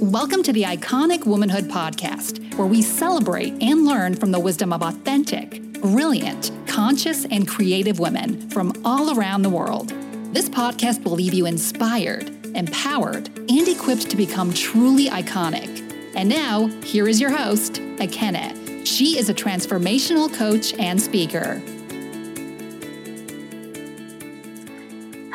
Welcome to the Iconic Womanhood Podcast, where we celebrate and learn from the wisdom of authentic, brilliant, conscious, and creative women from all around the world. This podcast will leave you inspired, empowered, and equipped to become truly iconic. And now, here is your host, Ekene. She is a transformational coach and speaker.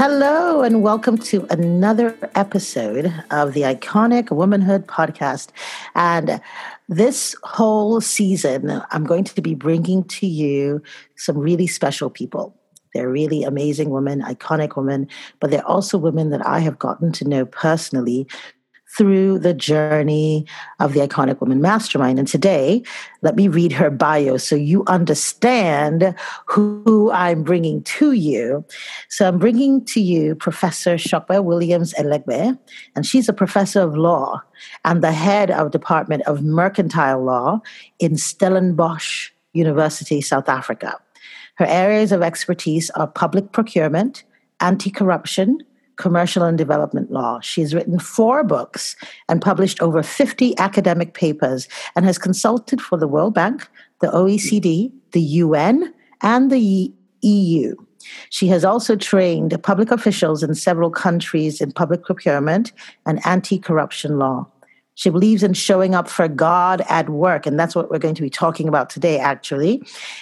Hello, and welcome to another episode of the Iconic Womanhood Podcast. And this whole season, I'm going to be bringing to you some really special people. They're really amazing women, iconic women, but they're also women that I have gotten to know personally through the journey of the Iconic Woman Mastermind. And today, let me read her bio so you understand who I'm bringing to you. So I'm bringing to you Professor Sope Williams Elegbe, and she's a professor of law and the head of Department of Mercantile Law in Stellenbosch University, South Africa. Her areas of expertise are public procurement, anti-corruption, commercial and development law. She's written four books and published over 50 academic papers and has consulted for the World Bank, the OECD, the UN, and the EU. She has also trained public officials in several countries in public procurement and anti corruption law. She believes in showing up for God at work. And that's what we're going to be talking about today, actually.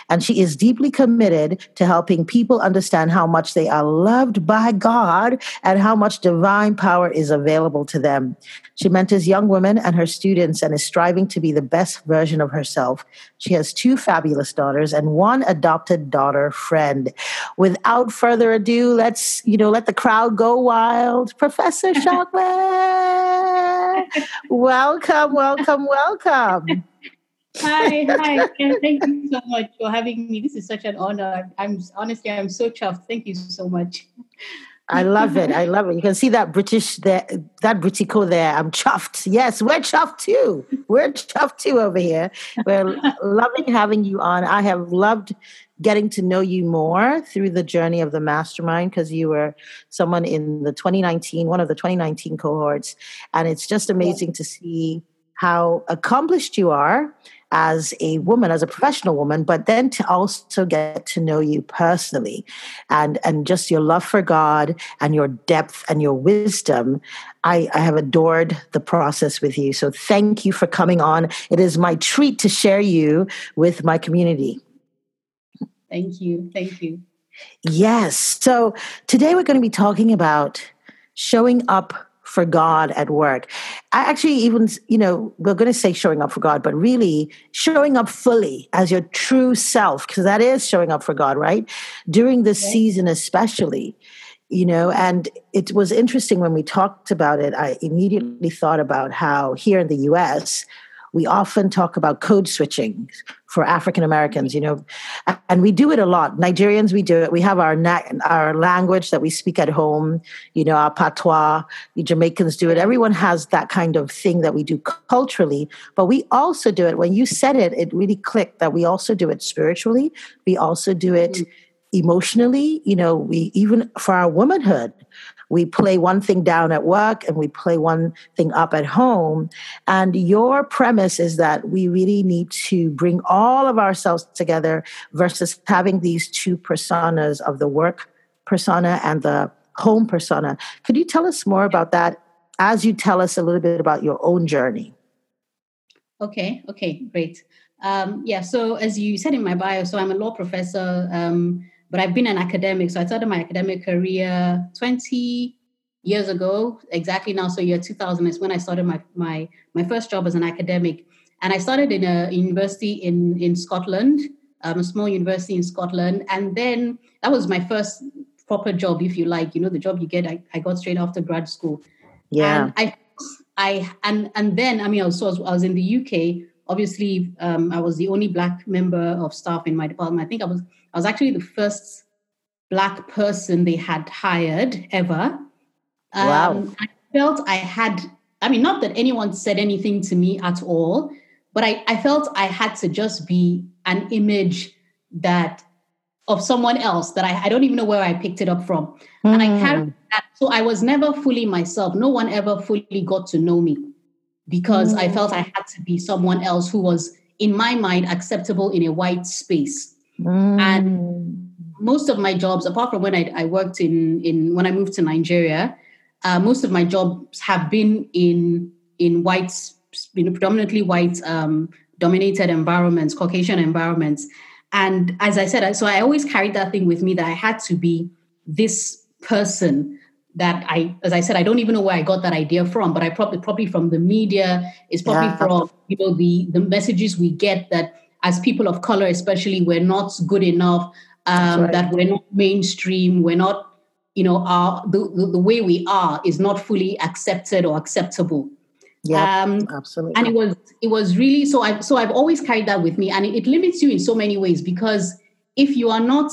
And she is deeply committed to helping people understand how much they are loved by God and how much divine power is available to them. She mentors young women and her students and is striving to be the best version of herself. She has two fabulous daughters and one adopted daughter friend. Without further ado, let's, you know, let the crowd go wild. Professor Sope welcome, welcome, welcome. hi, hi. Thank you so much for having me. This is such an honor. I'm honestly, I'm so chuffed. Thank you so much. I love it. I love it. You can see that British there, that Britico there. I'm chuffed. Yes, we're chuffed too. We're chuffed too over here. We're loving having you on. I have loved getting to know you more through the journey of the mastermind because you were someone in the 2019, one of the 2019 cohorts. And it's just amazing to see how accomplished you are as a woman, as a professional woman, but then to also get to know you personally and, and just your love for God and your depth and your wisdom. I, I have adored the process with you. So thank you for coming on. It is my treat to share you with my community. Thank you. Thank you. Yes. So today we're going to be talking about showing up for God at work. I actually even, you know, we're going to say showing up for God, but really showing up fully as your true self, because that is showing up for God, right? During this season, especially, you know, and it was interesting when we talked about it. I immediately thought about how here in the US, we often talk about code switching for African Americans, you know, and we do it a lot. Nigerians, we do it. We have our na- our language that we speak at home, you know, our patois. The Jamaicans do it. Everyone has that kind of thing that we do culturally, but we also do it. When you said it, it really clicked that we also do it spiritually. We also do it. Mm-hmm emotionally you know we even for our womanhood we play one thing down at work and we play one thing up at home. And your premise is that we really need to bring all of ourselves together versus having these two personas of the work persona and the home persona. Could you tell us more about that as you tell us a little bit about your own journey? Okay, okay, great. Um, yeah, so as you said in my bio, so I'm a law professor. Um, but I've been an academic. So I started my academic career 20 years ago, exactly now. So year 2000 is when I started my, my, my first job as an academic. And I started in a university in, in Scotland, um, a small university in Scotland. And then that was my first proper job, if you like, you know, the job you get, I, I got straight after grad school. Yeah. And I, I, and, and then, I mean, I was, I was in the UK, obviously um, I was the only black member of staff in my department. I think I was I was actually the first black person they had hired ever. Wow. Um, I felt I had, I mean, not that anyone said anything to me at all, but I, I felt I had to just be an image that of someone else that I, I don't even know where I picked it up from. Mm. And I hmm. carried that. So I was never fully myself. No one ever fully got to know me. because mm. I felt I had to be someone else who was, in my mind, acceptable in a white space. Mm. And most of my jobs, apart from when I, I, worked in, in when I moved to Nigeria, uh, most of my jobs have been in in white, you know, predominantly white um, dominated environments, Caucasian environments. And as I said, so I always carried that thing with me that I had to be this person that I, as I said, I don't even know where I got that idea from, but I probably probably from the media. It's probably yeah. from you know the the messages we get that as people of color, especially, we're not good enough. Um, right. That we're not mainstream. We're not, you know, our the, the, the way we are is not fully accepted or acceptable. Yeah, um, absolutely. And it was it was really so. I so I've always carried that with me, and it, it limits you in so many ways because if you are not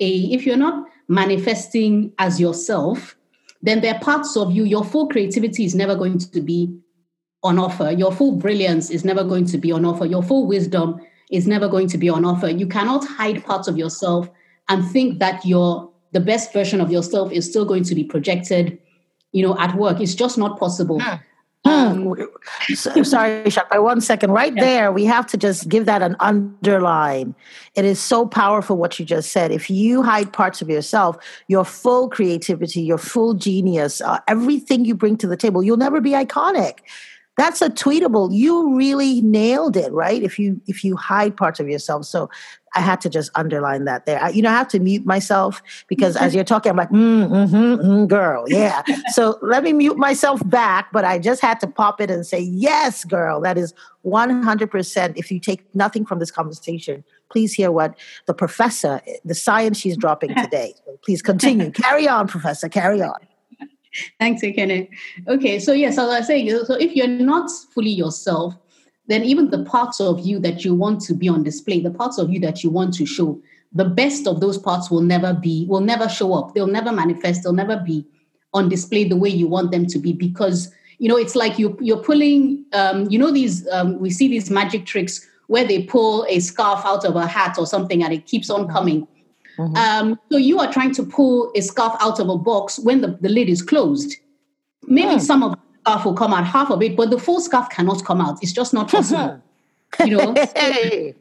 a if you're not manifesting as yourself, then there are parts of you, your full creativity is never going to be on offer. Your full brilliance is never going to be on offer. Your full wisdom is never going to be on offer. You cannot hide parts of yourself and think that your the best version of yourself is still going to be projected, you know, at work. It's just not possible. Hmm. Um, so, sorry, Shakti, one second. Right yeah. there, we have to just give that an underline. It is so powerful what you just said. If you hide parts of yourself, your full creativity, your full genius, uh, everything you bring to the table, you'll never be iconic that's a tweetable you really nailed it right? If you if you hide parts of yourself. So i had to just underline that there. I, you know i have to mute myself because as you're talking i'm like mm, mm-hmm, mm, girl. Yeah. So let me mute myself back but i just had to pop it and say yes girl. That is 100% if you take nothing from this conversation please hear what the professor the science she's dropping today. So please continue. Carry on professor. Carry on Thanks, Ekene. Okay, so yes, as I was saying, so if you're not fully yourself, then even the parts of you that you want to be on display, the parts of you that you want to show, the best of those parts will never be, will never show up. They'll never manifest. They'll never be on display the way you want them to be because you know it's like you you're pulling. Um, you know these um, we see these magic tricks where they pull a scarf out of a hat or something and it keeps on coming. Mm-hmm. Um, so you are trying to pull a scarf out of a box when the, the lid is closed. Maybe mm. some of the scarf will come out, half of it, but the full scarf cannot come out. It's just not possible. you know?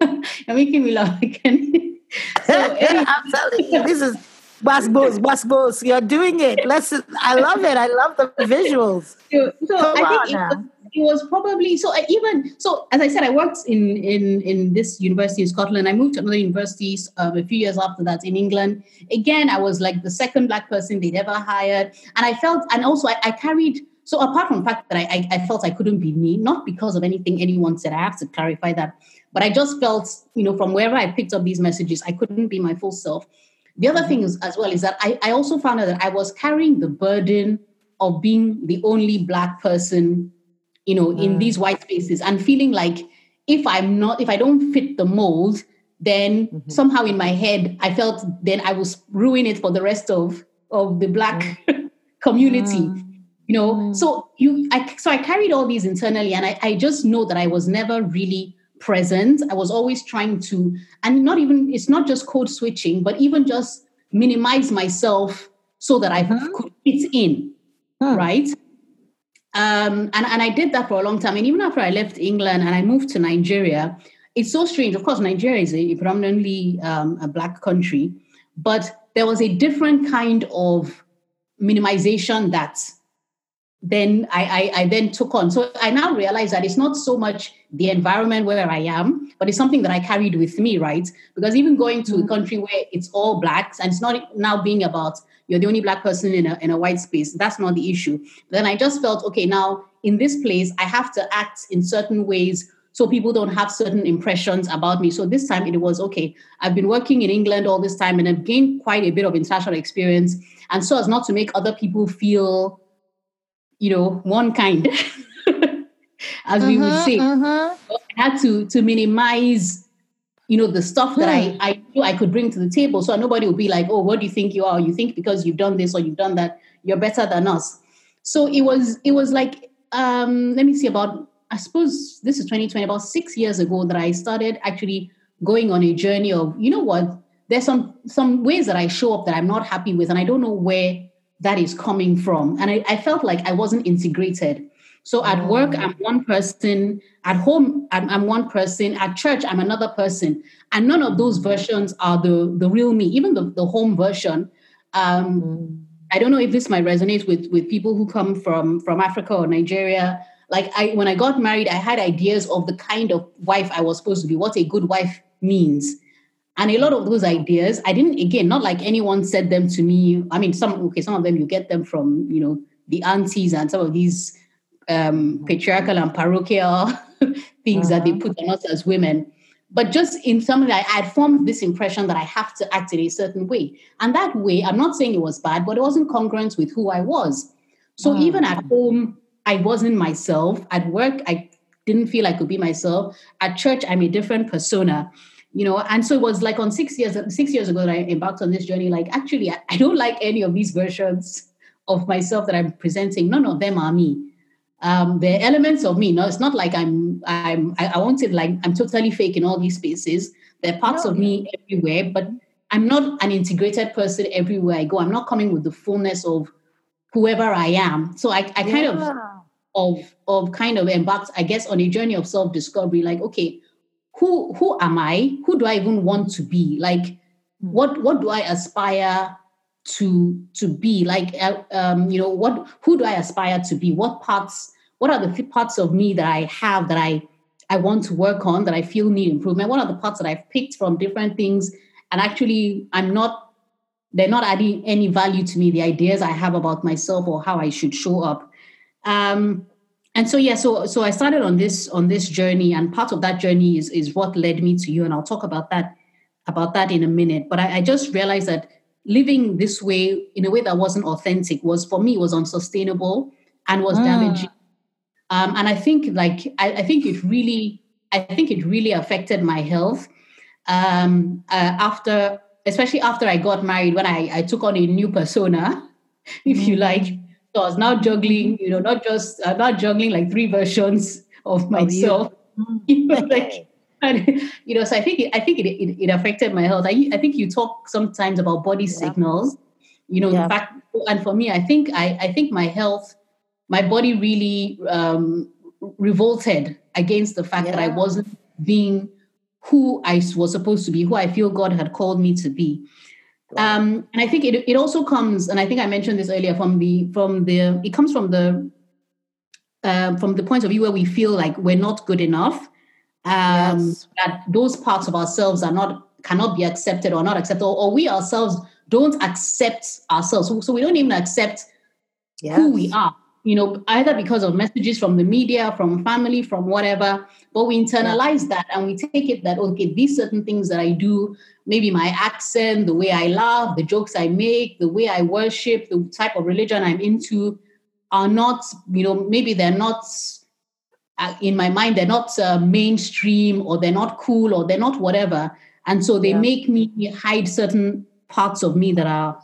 You're making me laugh again. so, I'm telling you, this is boss boss boss boss. You're doing it. Let's. I love it. I love the visuals. So, so I think it, it was probably so I even so as I said, I worked in in in this university in Scotland. I moved to another university um, a few years after that in England. Again, I was like the second black person they'd ever hired, and I felt and also I, I carried. So apart from the fact that I, I, I felt I couldn't be me, not because of anything anyone said, I have to clarify that. But I just felt, you know, from wherever I picked up these messages, I couldn't be my full self. The other thing is as well is that I, I also found out that I was carrying the burden of being the only black person you know, mm. in these white spaces and feeling like if I'm not, if I don't fit the mold, then mm-hmm. somehow in my head, I felt then I was ruin it for the rest of, of the black mm. community. Mm. You know, mm. so you I so I carried all these internally and I, I just know that I was never really present. I was always trying to, and not even it's not just code switching, but even just minimize myself so that I mm-hmm. could fit in. Hmm. Right. Um, and, and I did that for a long time. And even after I left England and I moved to Nigeria, it's so strange. Of course, Nigeria is a predominantly um, a black country, but there was a different kind of minimization that then I, I, I, then took on. So I now realize that it's not so much the environment where I am, but it's something that I carried with me, right? Because even going to a mm-hmm. country where it's all blacks and it's not now being about you're the only black person in a, in a white space, that's not the issue. Then I just felt, okay, now in this place, I have to act in certain ways so people don't have certain impressions about me. So this time it was okay. I've been working in England all this time and I've gained quite a bit of international experience. And so as not to make other people feel you know, one kind, as we would uh-huh, say. Uh-huh. I had to to minimize, you know, the stuff that I. I knew I could bring to the table. So nobody would be like, oh, what do you think you are? You think because you've done this or you've done that, you're better than us. So it was it was like, um, let me see, about I suppose this is 2020, about six years ago that I started actually going on a journey of, you know what, there's some some ways that I show up that I'm not happy with, and I don't know where that is coming from. And I, I felt like I wasn't integrated. So at work, I'm one person. At home, I'm, I'm, one person. At church, I'm another person. And none of those versions are the, the real me, even the, the home version. Um, mm. I don't know if this might resonate with, with people who come from, from Africa or Nigeria. Like I, when I got married, I had ideas of the kind of wife I was supposed to be, what a good wife means. And a lot of those ideas, I didn't, again, not like anyone said them to me. I mean, some, okay, some of them you get them from, you know, the aunties and some of these um, patriarchal and parochial things uh-huh. that they uh-huh. put on us as women. But just in some way, I had formed this impression that I have to act in a certain way. And that way, I'm not saying it was bad, but it wasn't congruent with who I was. So uh-huh. even at home, I wasn't myself. At work, I didn't feel I could be myself. At church, I'm a different persona you know and so it was like on six years six years ago that i embarked on this journey like actually I, I, don't like any of these versions of myself that i'm presenting. None of them are me. Um they're elements of me. No it's not like i'm i'm i, I won't say like i'm totally fake in all these spaces. There are parts no, of me everywhere but i'm not an integrated person everywhere i go. I'm not coming with the fullness of whoever i am. So i, I kind yeah. of of of kind of embarked i guess on a journey of self-discovery like okay who who am I? Who do I even want to be? Like, hmm. what what do I aspire to to be? Like, uh, um, you know, what who do I aspire to be? What parts? What are the parts of me that I have that I I want to work on that I feel need improvement? What are the parts that I've picked from different things and actually I'm not they're not adding any value to me the ideas i have about myself or how i should show up um, and so yeah so so i started on this on this journey and part of that journey is is what led me to you and i'll talk about that about that in a minute but i, I just realized that living this way in a way that wasn't authentic was for me was unsustainable and was mm. damaging um, and i think like I, I, think it really i think it really affected my health um, uh, after especially after i got married when i, I took on a new persona if mm. you like so I was now juggling, you know, not just uh, not juggling like three versions of myself. Oh, you know, like, and, you know, so I think it, I think it, it, it, affected my health. I, I think you talk sometimes about body yeah. signals. You know, yeah. the fact, and for me, I think I, I think my health, my body really um, revolted against the fact yeah. that I wasn't being who I was supposed to be, who I feel God had called me to be. Um, and I think it, it also comes, and I think I mentioned this earlier from the from the it comes from the uh, from the point of view where we feel like we're not good enough. Um, yes. That those parts of ourselves are not cannot be accepted or not accepted, or, or we ourselves don't accept ourselves. So, so we don't even accept yes. who we are you know, either because of messages from the media, from family, from whatever, but we internalize that and we take it that, okay, these certain things that I do, maybe my accent, the way I laugh, the jokes I make, the way I worship, the type of religion I'm into are not, you know, maybe they're not, uh, in my mind, they're not uh, mainstream or they're not cool or they're not whatever. And so they yeah. make me hide certain parts of me that are,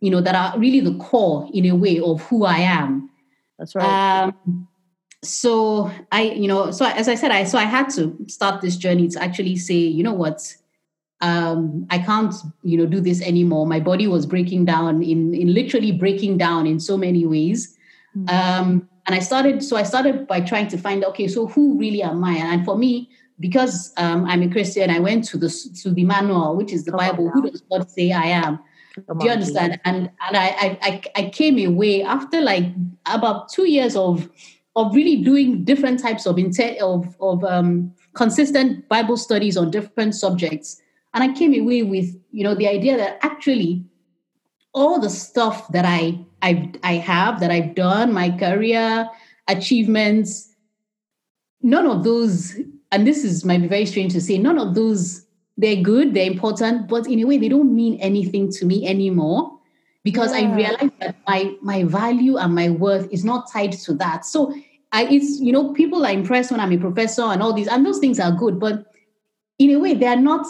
you know, that are really the core in a way of who I am that's right. Um, so I, you know, so as I said, I so I had to start this journey to actually say, you know what, um, I can't, you know, do this anymore. My body was breaking down in in literally breaking down in so many ways. Mm-hmm. Um, and I started, so I started by trying to find, okay, so who really am I? And for me, because um, I'm a Christian, I went to the to the manual, which is the Bible. Who does God say I am? Do you understand? And and I, I I came away after like about two years of of really doing different types of intent of of um, consistent Bible studies on different subjects, and I came away with you know the idea that actually all the stuff that I I I have that I've done, my career achievements, none of those, and this is might be very strange to say, none of those they're good, they're important, but in a way, they don't mean anything to me anymore because yeah. I realize that my my value and my worth is not tied to that. So I, it's you know people are impressed when I'm a professor and all these, and those things are good, but in a way, they are not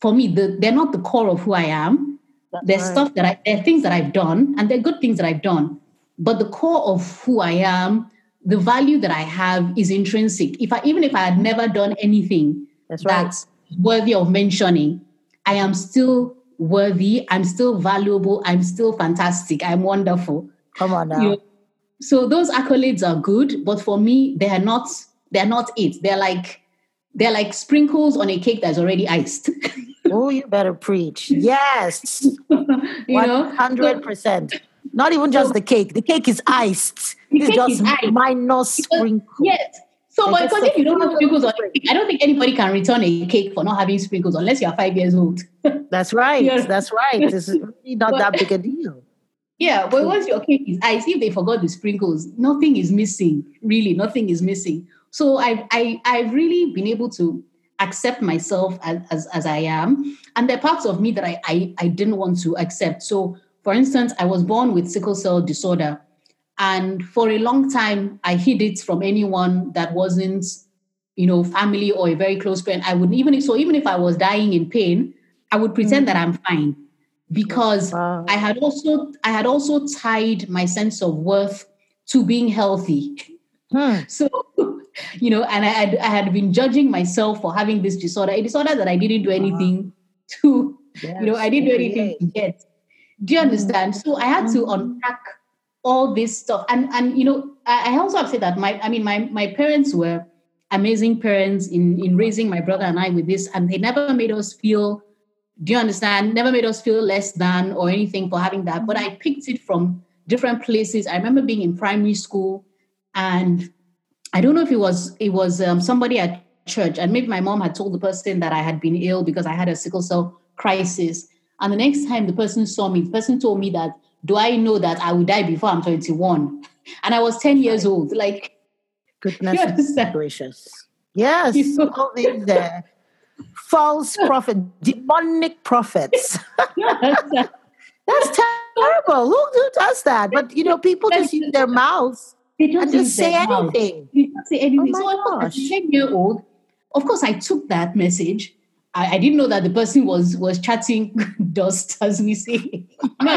for me. The, they're not the core of who I am. That's there's right. stuff that I, there are things that I've done, and they're good things that I've done. But the core of who I am, the value that I have, is intrinsic. If I even if I had never done anything, that's right. Worthy of mentioning, I am still worthy, I'm still valuable, I'm still fantastic, I'm wonderful. Come on now. You know, so those accolades are good, but for me, they are not they're not it. They're like they're like sprinkles on a cake that's already iced. oh, you better preach. Yes. you know, 100%. Not even just so, the cake. The cake is iced. The it's just is minus sprinkles. Yes. So, but because if you don't have sprinkles on cake, I don't think anybody can return a cake for not having sprinkles unless you're five years old. That's right. That's right. It's really not but, that big a deal. Yeah, but once your cake is iced, if they forgot the sprinkles, nothing is missing. Really, nothing is missing. So I, I, I've really been able to accept myself as, as, as I am. And there are parts of me that I, I, I didn't want to accept. So, for instance, I was born with sickle cell disorder. And for a long time, I hid it from anyone that wasn't, you know, family or a very close friend. I wouldn't even, so even if I was dying in pain, I would pretend mm-hmm. that I'm fine because wow. I had also I had also tied my sense of worth to being healthy. Hmm. So you know, and I had I had been judging myself for having this disorder, a disorder that I didn't do anything to, yes, you know, I didn't do anything to get. Do you understand? So I had to mm-hmm. unpack all this stuff. And and you know, I, I also have said that my I mean my my parents were amazing parents in in raising my brother and I with this, and they never made us feel do you understand? Never made us feel less than or anything for having that. But I picked it from different places. I remember being in primary school and I don't know if it was it was um, somebody at church, and maybe my mom had told the person that I had been ill because I had a sickle cell crisis. And the next time the person saw me, the person told me that, "Do I know that I will die before I'm 21?" And I was 10 years old. Like, goodness gracious, yes, you know? all these uh, false prophet, demonic prophets. That's terrible. Who, who does that? But you know, people just use their mouths they don't just say anything. They don't say anything. Oh so, as 10 year old, of course, I took that message. I, I, didn't know that the person was was chatting dust, as we say.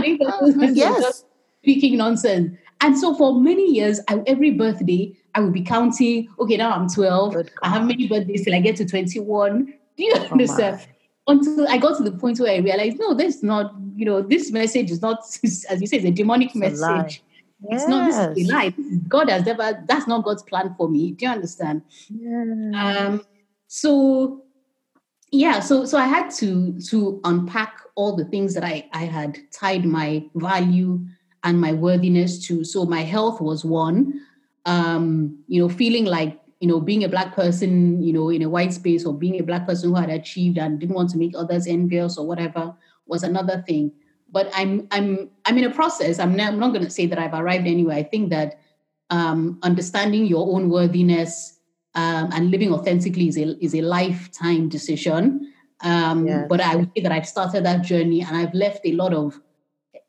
Think the person yes. just speaking nonsense. And so for many years, I, every birthday, I would be counting, okay, now I'm 12. I have many birthdays till I get to 21. Do you oh understand? Until I got to the point where I realized, no, that's not, you know, this message is not, as you say, it's a demonic it's message. A Yes. It's not this is a lie. God has never, that's not God's plan for me. Do you understand? Yeah. Um, so yeah, so so I had to to unpack all the things that I, I had tied my value and my worthiness to. So my health was one. Um, you know, feeling like you know, being a black person, you know, in a white space or being a black person who had achieved and didn't want to make others envious or whatever was another thing but I'm I'm I'm in a process. I'm not, I'm not going to say that I've arrived anywhere. I think that um, understanding your own worthiness um, and living authentically is a is a lifetime decision. Um, yes. But I would say that I've started that journey and I've left a lot of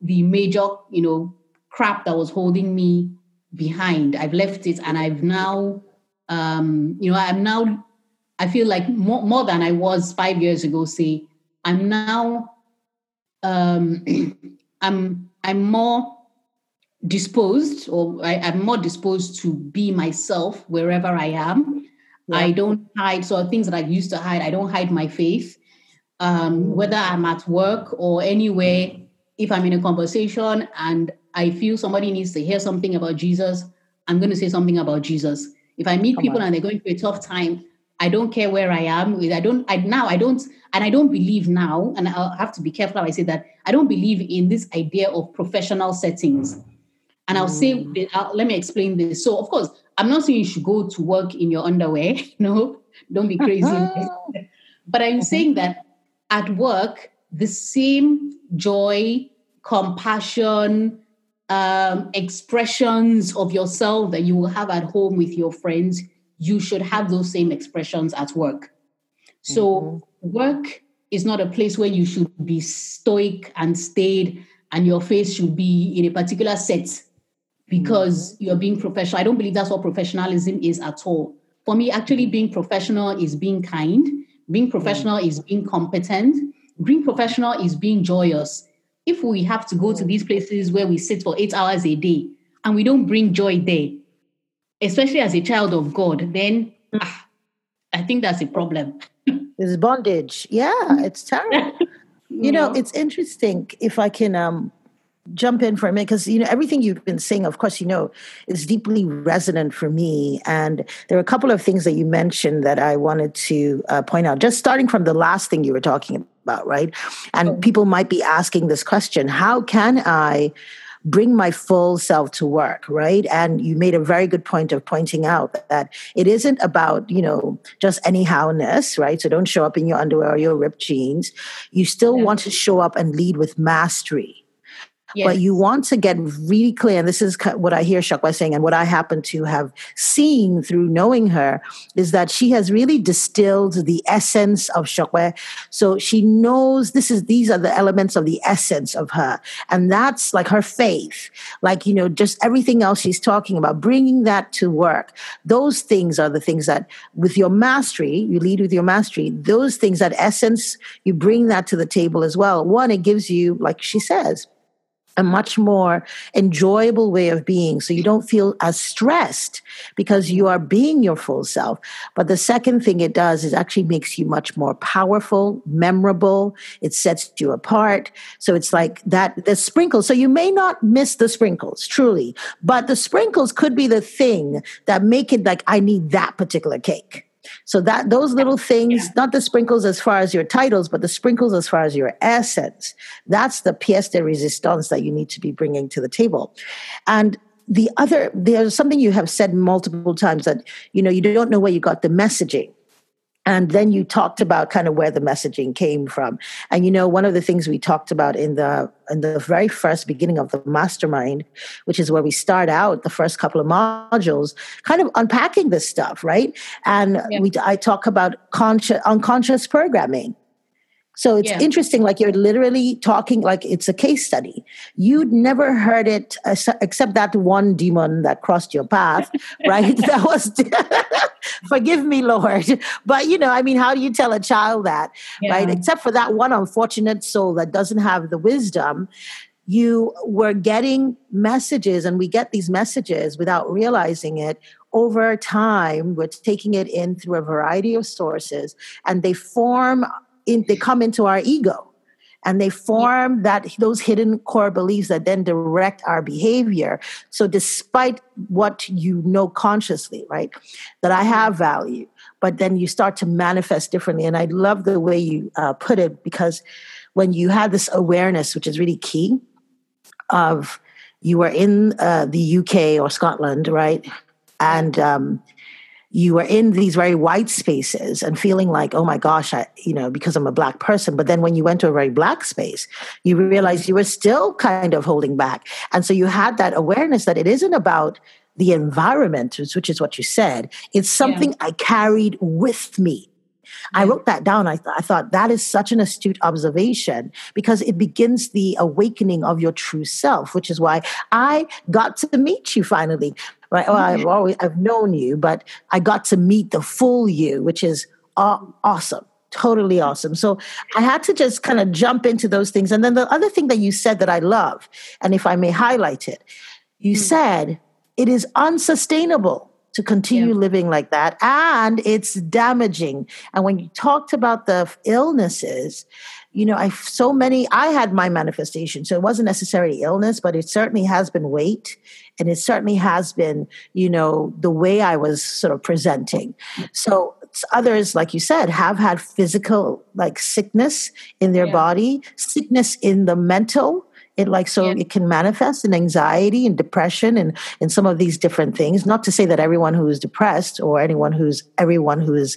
the major, you know, crap that was holding me behind. I've left it and I've now, um, you know, I'm now, I feel like more, more than I was five years ago, say, I'm now um, I'm I'm more disposed or I, am more disposed to be myself wherever I am. Yeah. I don't hide. So things that I used to hide, I don't hide my faith. Um, whether I'm at work or anywhere, if I'm in a conversation and I feel somebody needs to hear something about Jesus, I'm going to say something about Jesus. If I meet Come people on. and they're going through a tough time, I don't care where I am. I don't. I now. I don't. And I don't believe now. And I have to be careful how I say that. I don't believe in this idea of professional settings. And I'll say, mm. I'll, let me explain this. So, of course, I'm not saying you should go to work in your underwear. no, don't be crazy. but I'm saying that at work, the same joy, compassion, um, expressions of yourself that you will have at home with your friends, you should have those same expressions at work. So mm-hmm. work is not a place where you should be stoic and staid and your face should be in a particular set because mm-hmm. you're being professional. I don't believe that's what professionalism is at all. For me, actually being professional is being kind. Being professional mm-hmm. is being competent. Being professional is being joyous. If we have to go to these places where we sit for eight hours a day and we don't bring joy there, especially as a child of God, then ah, I think that's a problem. it's bondage. Yeah, it's terrible. You know, it's interesting if I can um, jump in for a minute because you know everything you've been saying of course you know is deeply resonant for me. And there are a couple of things that you mentioned that i wanted to uh, point out just starting from the last thing you were talking about right? And people might be asking this question how can i bring my full self to work right? And you made a very good point of pointing out that it isn't about you know just anyhowness right? So don't show up in your underwear or your ripped jeans. You still yeah. want to show up and lead with mastery Yes. But you want to get really clear, and this is what I hear Sope saying, and what I happen to have seen through knowing her, is that she has really distilled the essence of Sope. So she knows this is these are the elements of the essence of her, and that's like her faith, like you know, just everything else she's talking about, bringing that to work. Those things are the things that, with your mastery, you lead with your mastery. Those things, that essence, you bring that to the table as well. One, it gives you, like she says a much more enjoyable way of being. So you don't feel as stressed because you are being your full self. But the second thing it does is actually makes you much more powerful, memorable. It sets you apart. So it's like that, the sprinkles. So you may not miss the sprinkles, truly, but the sprinkles could be the thing that make it like, I need that particular cake. So that those little things, yeah. not the sprinkles as far as your titles, but the sprinkles as far as your essence. That's the pièce de résistance that you need to be bringing to the table. And the other, there's something you have said multiple times that you know you don't know where you got the messaging and then you talked about kind of where the messaging came from. And you know one of the things we talked about in the in the very first beginning of the mastermind which is where we start out the first couple of modules kind of unpacking this stuff right? And yeah. we i talk about conscious unconscious programming so it's yeah. interesting, like you're literally talking like it's a case study. You'd never heard it except that one demon that crossed your path, right? that was, forgive me, Lord. But, you know, I mean, how do you tell a child that, yeah. right? Except for that one unfortunate soul that doesn't have the wisdom. You were getting messages, and we get these messages without realizing it over time. We're taking it in through a variety of sources, and they form in, they come into our ego and they form that those hidden core beliefs that then direct our behavior. So despite what you know consciously right that i have value but then you start to manifest differently. And i love the way you uh, put it because when you have this awareness which is really key of you were in uh, the uk or scotland right and um, you are in these very white spaces and feeling like, oh my gosh, I, you know, because I'm a black person. But then when you went to a very black space, you realized you were still kind of holding back. And so you had that awareness that it isn't about the environment, which is what you said. It's something yeah. I carried with me. I wrote that down. I, th- I thought that is such an astute observation because it begins the awakening of your true self, which is why I got to meet you finally right? Well, I've always I've known you, but I got to meet the full you, which is awesome totally awesome. So I had to just kind of jump into those things. And then the other thing that you said that I love, and if I may highlight it, you mm. said it is unsustainable to continue yeah. living like that and it's damaging. And when you talked about the illnesses, you know, I so many I had my manifestation. So it wasn't necessarily illness, but it certainly has been weight and it certainly has been you know the way i was sort of presenting so others like you said have had physical like sickness in their yeah. body sickness in the mental it like so yeah. it can manifest in anxiety and depression and in some of these different things. Not to say that everyone who is depressed or anyone who's everyone who's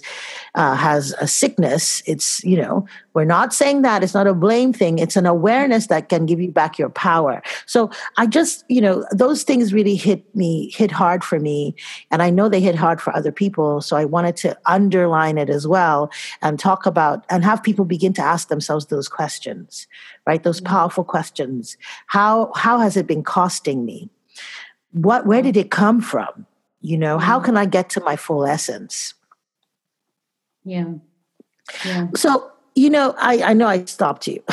uh, has a sickness it's you know we're not saying that. It's not a blame thing. It's an awareness that can give you back your power. So i just you know those things really hit me hit hard for me and i know they hit hard for other people so i wanted to underline it as well and talk about and have people begin to ask themselves those questions right? Those mm-hmm. powerful questions. How how has it been costing me? What where did it come from? You know how mm-hmm. can i get to my full essence? Yeah. Yeah. So you know i i know i stopped you.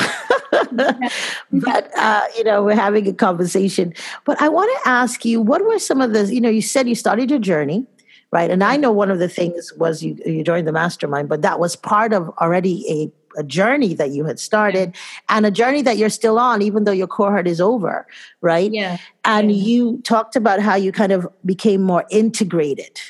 But uh, you know we're having a conversation. But i want to ask you what were some of the you know you said you started your journey right? And i know one of the things was you you joined the mastermind but that was part of already a a journey that you had started and a journey that you're still on, even though your cohort is over, right? Yeah. And yeah. you talked about how you kind of became more integrated,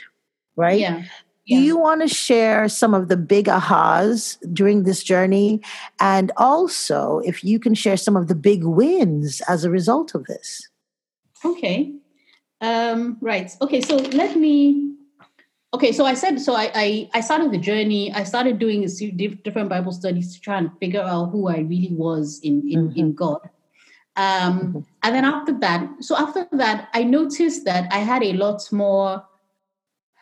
right? Yeah. Do you want to share some of the big ahas during this journey? And also, if you can share some of the big wins as a result of this. Okay. Um, right. Okay. So let me. Okay. So I said, so I, I, I started the journey. I started doing different Bible studies to try and figure out who I really was in, in, mm-hmm. in God. Um, mm-hmm. And then after that, so after that, I noticed that I had a lot more.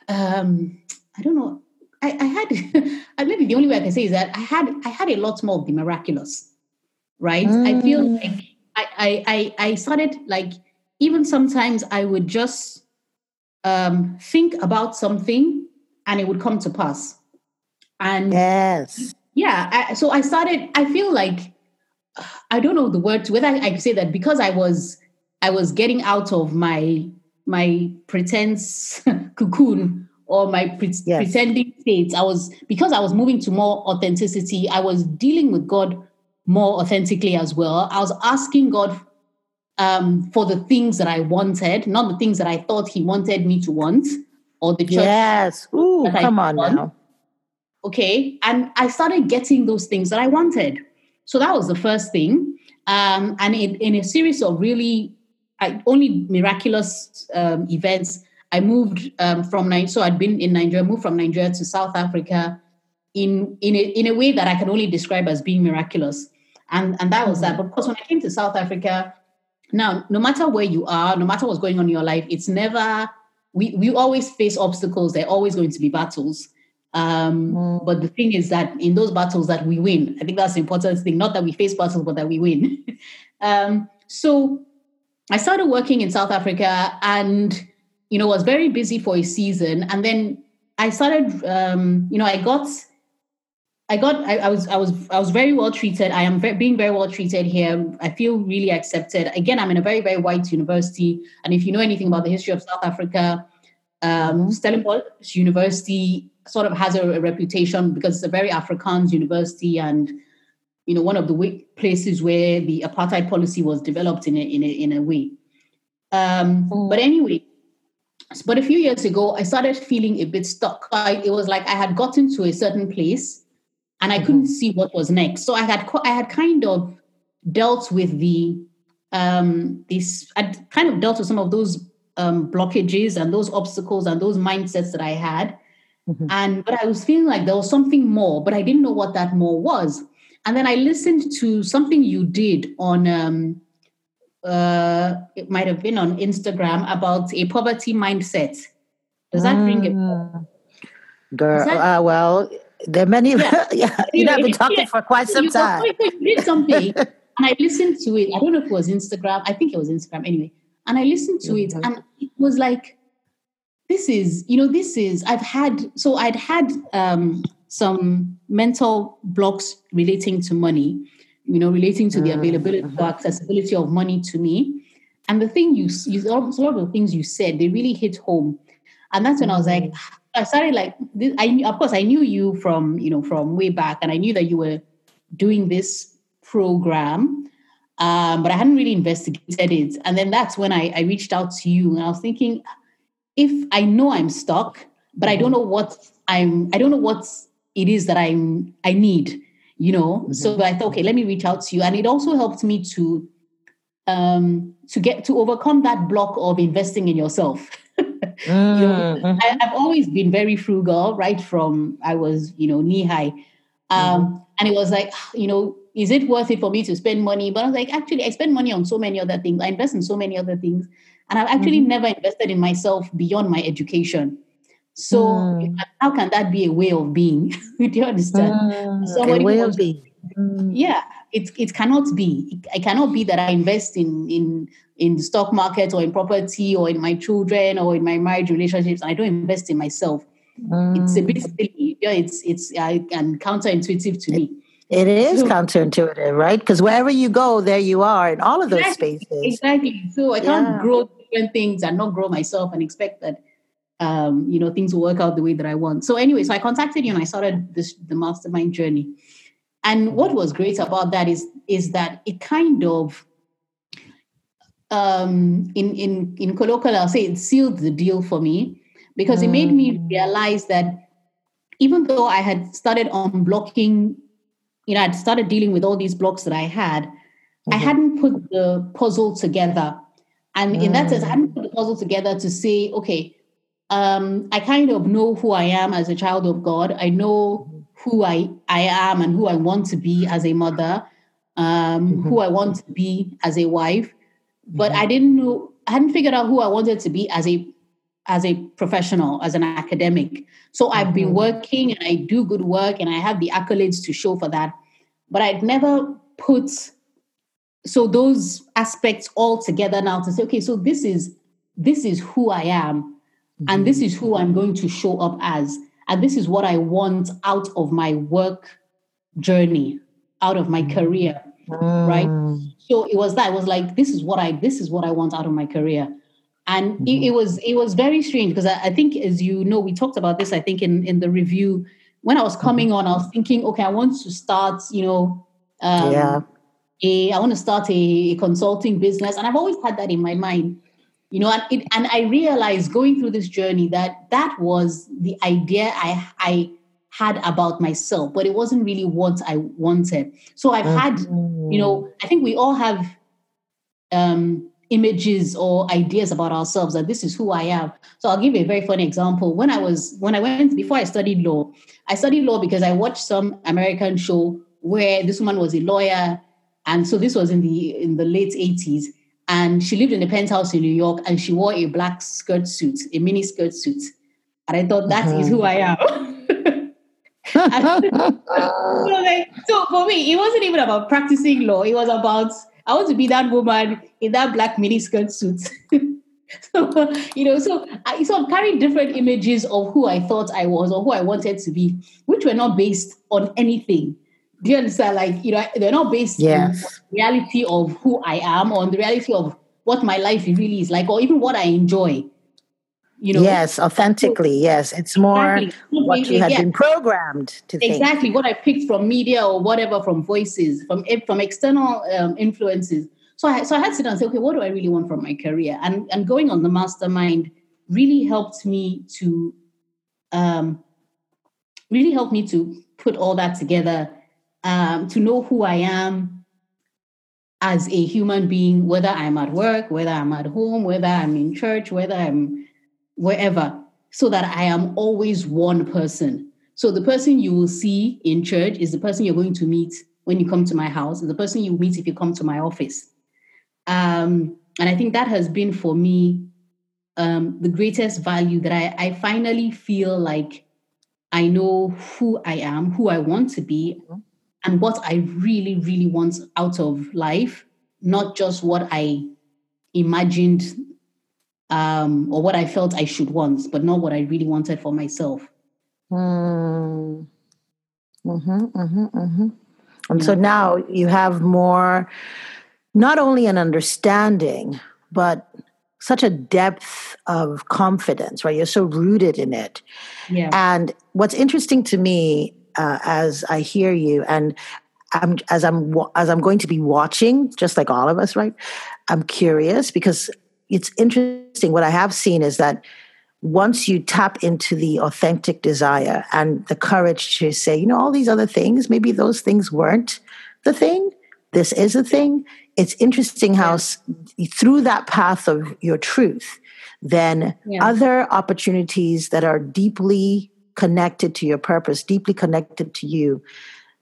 Um, I don't know. I, I had maybe the only way I can say is that I had I had a lot more of the miraculous, right? Mm. I feel mm. like I, I I started like even sometimes I would just um, think about something and it would come to pass. And yes, yeah. I, so I started. I feel like I don't know the word whether I, I say that because I was I was getting out of my my pretense cocoon or my pre- yes. pretending states. I was because I was moving to more authenticity. I was dealing with God more authentically as well. I was asking God um, for the things that I wanted, not the things that I thought He wanted me to want, or the church. Yes, ooh, come on want. now. Okay, and I started getting those things that I wanted. So that was the first thing. Um, and in, in, a series of really I, only miraculous um, events, I moved um, from Nigeria. So I'd been in Nigeria, moved from Nigeria to South Africa in in a, in a way that I can only describe as being miraculous. And and that was that. But of course, when I came to South Africa, now no matter where you are, no matter what's going on in your life, it's never we we always face obstacles. They're always going to be battles. Um, mm. But the thing is that in those battles that we win, I think that's the important thing. Not that we face battles, but that we win. um, so I started working in South Africa and you know, was very busy for a season. And then I started, um, you know, I got, I got, I, I, was, I was, I was very well treated. I am very, being very well treated here. I feel really accepted. Again, I'm in a very, very white university. And if you know anything about the history of South Africa, um, Stellenbosch University sort of has a, a, reputation because it's a very Afrikaans university and you know one of the places where the apartheid policy was developed in a in a, in a way. Um, mm. But anyway, but a few years ago, I started feeling a bit stuck. I, it was like I had gotten to a certain place and I mm-hmm. couldn't see what was next. So I had I had kind of dealt with the um, this. I'd kind of dealt with some of those um, blockages and those obstacles and those mindsets that I had. Mm-hmm. And but I was feeling like there was something more, but I didn't know what that more was. And then I listened to something you did on um, uh, it might have been on Instagram about a poverty mindset. Does that mm. ring a bell? Mm. Girl, that, uh, well, there are many. Yeah, yeah you have been talking yeah, for quite some time. Did something, and I listened to it. I don't know if it was Instagram. I think it was Instagram anyway. And I listened to mm-hmm. it, and it was like, this is, you know, this is. I've had so I'd had um, some mental blocks relating to money you know, relating to the mm, availability, mm-hmm. the accessibility of money to me. And the thing you, you, a lot of the things you said, they really hit home. And that's when I was like, mm. I started like, this, I of course I knew you from, you know, from way back, and I knew that you were doing this program, um, but I hadn't really investigated it. And then that's when I, I reached out to you, and I was thinking, if I know I'm stuck, but I don't know what I'm, I don't know what it is that I'm, I need you know mm-hmm. so i thought okay let me reach out to you and it also helped me to um to get to overcome that block of investing in yourself mm-hmm. you know, mm-hmm. I, have always been very frugal right from i was you know knee high um mm-hmm. and it was like you know is it worth it for me to spend money but i was like actually i spend money on so many other things i invest in so many other things and i've actually mm-hmm. never invested in myself beyond my education so mm. how can that be a way of being? Do you understand? Mm. Somebody a way of being. Mm. Yeah, it it cannot be. It, it, cannot be that I invest in in in the stock market or in property or in my children or in my marriage relationships. I don't invest in myself. It's a bit mm. silly. Yeah, it's it's uh, and counterintuitive to me. It is so, counterintuitive, right? Because wherever you go, there you are in all of those exactly, spaces. Exactly. So I can't yeah. grow different things and not grow myself and expect that um, you know, things will work out the way that I want. So anyway, so I contacted you and I started this the mastermind journey. And what was great about that is is that it kind of um, in in in colloquial, I'll say it sealed the deal for me because mm. it made me mm. realize that even though I had started on blocking, you know, I'd started dealing with all these blocks that I had, mm-hmm. I hadn't put the puzzle together. And mm. in that sense, I hadn't put the puzzle together to say, okay, um, I kind of know who I am as a child of God. I know who I, I am and who I want to be as a mother, um, mm-hmm. who I want to be as a wife. But mm-hmm. I didn't know, I hadn't figured out who I wanted to be as a as a professional, as an academic. So I've been mm-hmm. working and I do good work and I have the accolades to show for that. But I'd never put so those aspects all together now to say, okay, so this is this is who I am, and this is who I'm going to show up as, and this is what I want out of my work journey, out of my career, mm. right? So it was that. It was like, this is what I this is what I want out of my career. And mm-hmm. it, it, was it was very strange because I, I, think as you know, we talked about this, I think in, in the review. When I was coming mm-hmm. on, I was thinking, okay, I want to start, you know, um, yeah. a I want to start a, a consulting business. And I've always had that in my mind you know and, it, and i realized going through this journey that that was the idea i i had about myself but it wasn't really what i wanted so i've had you know mm. i think we all have um images or ideas about ourselves that this is who i am so i'll give you a very funny example when i was when i went before i studied law i studied law because i watched some american show where this woman was a lawyer and so this was in the in the late 80s and she lived in a penthouse in New York and she wore a black skirt suit, a mini skirt suit. And I thought that is who I am. so, like, so for me, it wasn't even about practicing law. It was about I want to be that woman in that black mini skirt suit. so, you know, so I so I'm carrying different images of who I thought I was or who I wanted to be, which were not based on anything do you understand? Like, you know, they're not based yes. on reality of who I am or on the reality of what my life really is like, or even what I enjoy. You know? Yes, authentically. Yes, it's more exactly. what you had yeah. been programmed to think. Exactly what I picked from media or whatever, from voices, from from external um, influences. So I so I had to sit down and say, okay, what do I really want from my career? And and going on the mastermind really helped me to um, really helped me to put all that together um, to know who I am as a human being, whether I'm at work, whether I'm at home, whether I'm in church, whether I'm wherever, so that I am always one person. So the person you will see in church is the person you're going to meet when you come to my house, is the person you meet if you come to my office. Um, and I think that has been for me um, the greatest value that I, I finally feel like I know who I am, who I want to be, and what I really, really want out of life, not just what I imagined um, or what I felt I should want, but not what I really wanted for myself. Mm. Mm-hmm, mm-hmm, mm-hmm. And yeah. so now you have more, not only an understanding, but such a depth of confidence, right? You're so rooted in it. Yeah. And what's interesting to me uh, as I hear you, and I'm, as I'm as I'm going to be watching, just like all of us, right? I'm curious because it's interesting. What I have seen is that once you tap into the authentic desire and the courage to say, you know, all these other things, maybe those things weren't the thing. This is a thing. It's interesting how yeah. through that path of your truth, then yeah. other opportunities that are deeply connected to your purpose, deeply connected to you,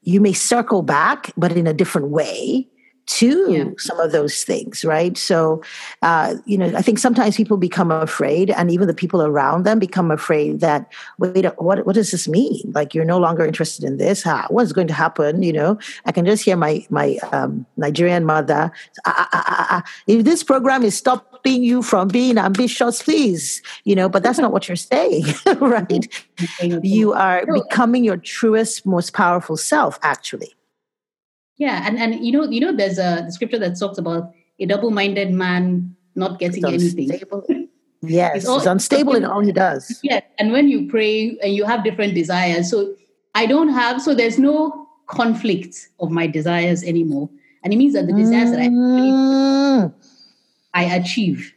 you may circle back, but in a different way to yeah. some of those things, right? So, uh, you know, I think sometimes people become afraid, and even the people around them become afraid that, wait, what, what does this mean? Like, you're no longer interested in this. How, what's going to happen? You know, I can just hear my my um, Nigerian mother. Ah, ah, ah, if this program is stopping you from being ambitious, please, you know. But that's not what you're saying, right? You are becoming your truest, most powerful self, actually. Yeah, and and you know, you know, there's a the scripture that talks about a double-minded man not getting anything. Yes, it's, all, it's unstable in all he does. Yeah, and when you pray and you have different desires, so I don't have, so there's no conflict of my desires anymore. And it means that the desires that I Mm. I achieve.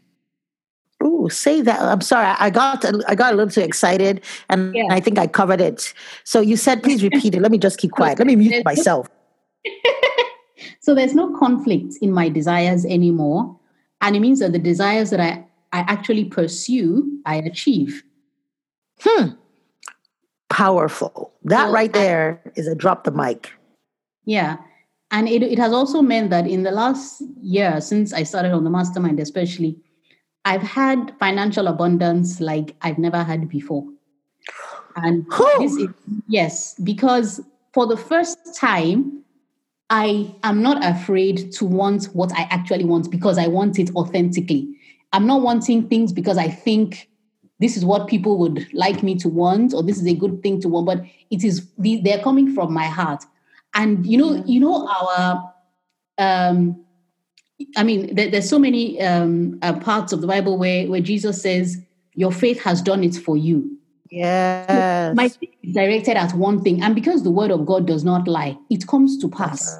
Oh, say that. I'm sorry. I got I got a little too excited, and Yeah. I think I covered it. So you said, please repeat it. Let me just keep quiet. Let me mute myself. So there's no conflict in my desires anymore. And it means that the desires that I, I actually pursue, I achieve. Hmm. Powerful. That Well, right I- there is a drop the mic. Yeah. And it, it has also meant that in the last year, since I started on the mastermind, especially, I've had financial abundance like I've never had before. And this is, yes, because for the first time, I am not afraid to want what I actually want because I want it authentically. I'm not wanting things because I think this is what people would like me to want or this is a good thing to want, but it is they're coming from my heart. And you know, you know our um I mean, there, there's so many um, uh, parts of the Bible where, where Jesus says, Your faith has done it for you. Yes. My faith is directed at one thing. And because the word of God does not lie, it comes to pass.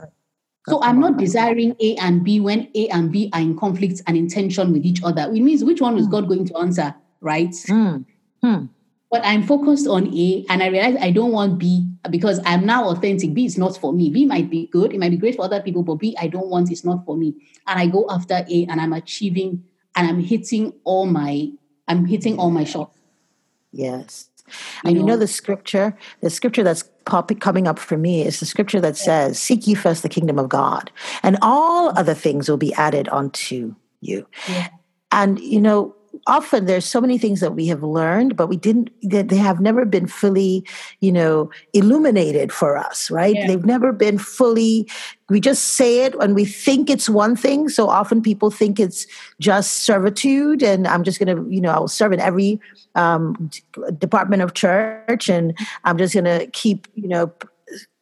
So I'm not desiring A and B when A and B are in conflict and in tension with each other. It means which one is God going to answer, right? Mm. Hmm. But I'm focused on A and I realize I don't want B because I'm now authentic. B is not for me. B might be good, it might be great for other people, but B I don't want is not for me. And I go after A and I'm achieving and I'm hitting all my I'm hitting all my shots. Yes. You And you know know? the scripture, the scripture that's popping coming up for me is the scripture that says, Seek ye first the kingdom of God, and all other things will be added unto you. Yeah. And you know, often there's so many things that we have learned, but we didn't they, they have never been fully, you know, illuminated for us, right? Yeah. They've never been fully we just say it and we think it's one thing. So often people think it's just servitude and I'm just gonna, you know, I'll serve in every um, d- department of church and I'm just gonna keep, you know,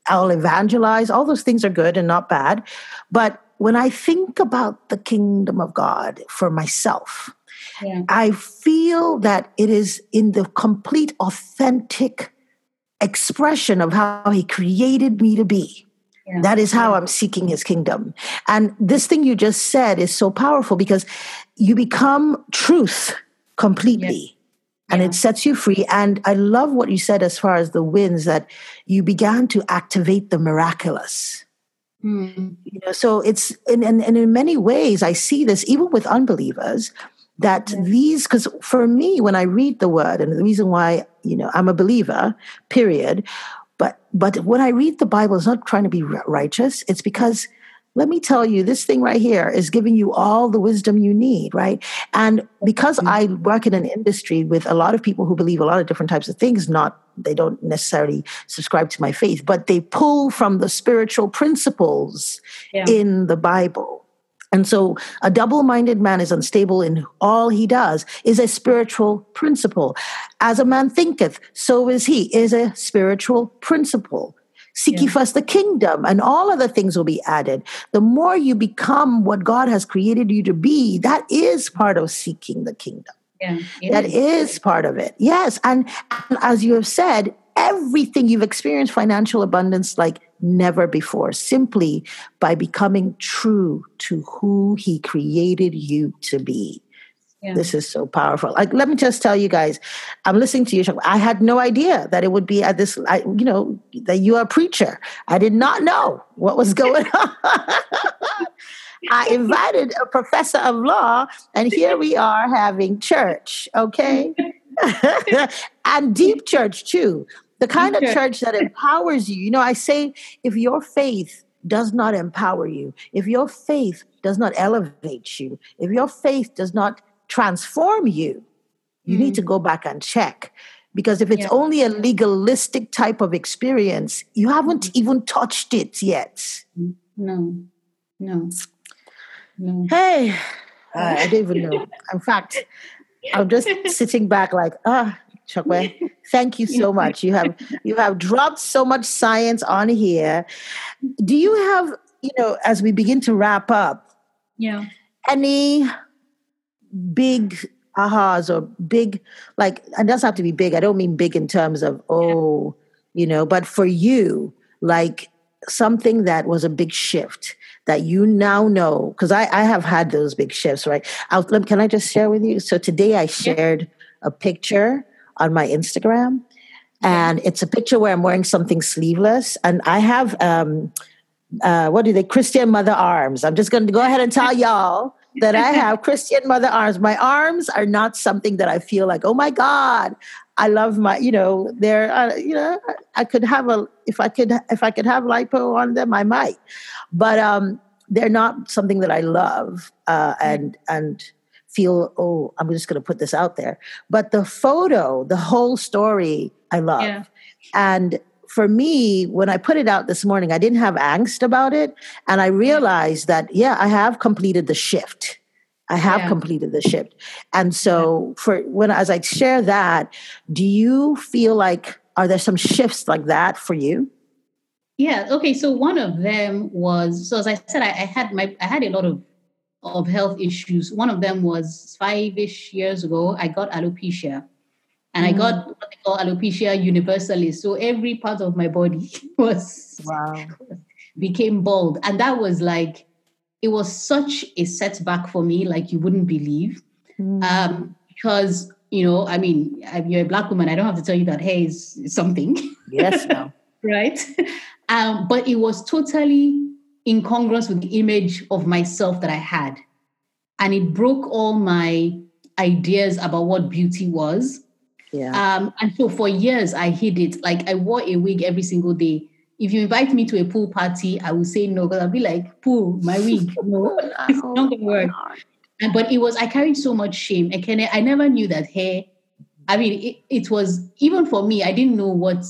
I'll evangelize. All those things are good and not bad. But when I think about the kingdom of God for myself, Yeah. I feel that it is in the complete, authentic expression of how He created me to be. Yeah. That is how I'm seeking His kingdom. And this thing you just said is so powerful because you become truth completely. And Yeah. it sets you free. And I love what you said as far as the winds that you began to activate the miraculous Hmm. you know so it's and, and, and in many ways i see this even with unbelievers that Yeah. these because for me when i read the word and the reason why you know i'm a believer period but but when i read the bible it's not trying to be righteous it's because let me tell you this thing right here is giving you all the wisdom you need right and because mm-hmm. i work in an industry with a lot of people who believe a lot of different types of things not they don't necessarily subscribe to my faith but they pull from the spiritual principles Yeah. in the bible and so a double-minded man is unstable in all he does is a spiritual principle as a man thinketh so is he is a spiritual principle Seek ye Yeah. first the kingdom, and all other things will be added. The more you become what God has created you to be, that is part of seeking the kingdom. Yeah. That is part of it. Yes. And, and as you have said, everything you've experienced financial abundance like never before, simply by becoming true to who He created you to be. Yeah. This is so powerful. Like, let me just tell you guys, I'm listening to you. I had no idea that it would be at this, I, you know, that you are a preacher. I did not know what was going on. I invited a professor of law, and here we are having church, okay? and deep church, too. The kind of church that empowers you. You know, I say if your faith does not empower you, if your faith does not elevate you, if your faith does not transform you, you need hmm. to go back and check. Because if it's Yeah. only a legalistic type of experience, you haven't mm-hmm. even touched it yet. Mm-hmm. No. No. No. Hey, I I don't even know. In fact, I'm just sitting back like, ah, Chokwe, thank you so much. You have you have dropped so much science on here. Do you have, you know, as we begin to wrap up, Yeah. any big ahas or big like it doesn't have to be big. I don't mean big in terms of, oh, you know, but for you, like something that was a big shift that you now know because I, I have had those big shifts right I'll, can i just share with you so today i shared a picture on my instagram. And it's a picture where i'm wearing something sleeveless. And i have um uh, what do they christian mother arms. I'm just going to go ahead and tell y'all that i have christian mother arms. My arms are not something that i feel like oh my god I love my, you know, they're, uh, you know, I could have a, if I could, if I could have lipo on them, I might, but um, they're not something that I love uh, and and feel. Oh, I'm just going to put this out there. But the photo, the whole story, I love, yeah. and for me, when I put it out this morning, I didn't have angst about it, and I realized that yeah, I have completed the shift I have yeah. completed the shift. And so for when as I share that, do you feel like are there some shifts like that for you? Yeah. Okay. So one of them was so as I said, I, I had my I had a lot of of health issues. One of them was five-ish years ago. I got alopecia. And mm. I got what they call alopecia universalis. So every part of my body was wow. became bald. And that was like it was such a setback for me, like you wouldn't believe. Mm. Um, because, you know, I mean, you're a black woman. I don't have to tell you that hair is something. Yes, no. right? Um, but it was totally incongruous with the image of myself that I had. And it broke all my ideas about what beauty was. Yeah. Um, and so for years I hid it. Like I wore a wig every single day if you invite me to a pool party, I will say no because I'll be like, pool, my wig. No, it's not gonna work. And, but it was, I carried so much shame. I can I never knew that hair. I mean, it, it was even for me, I didn't know what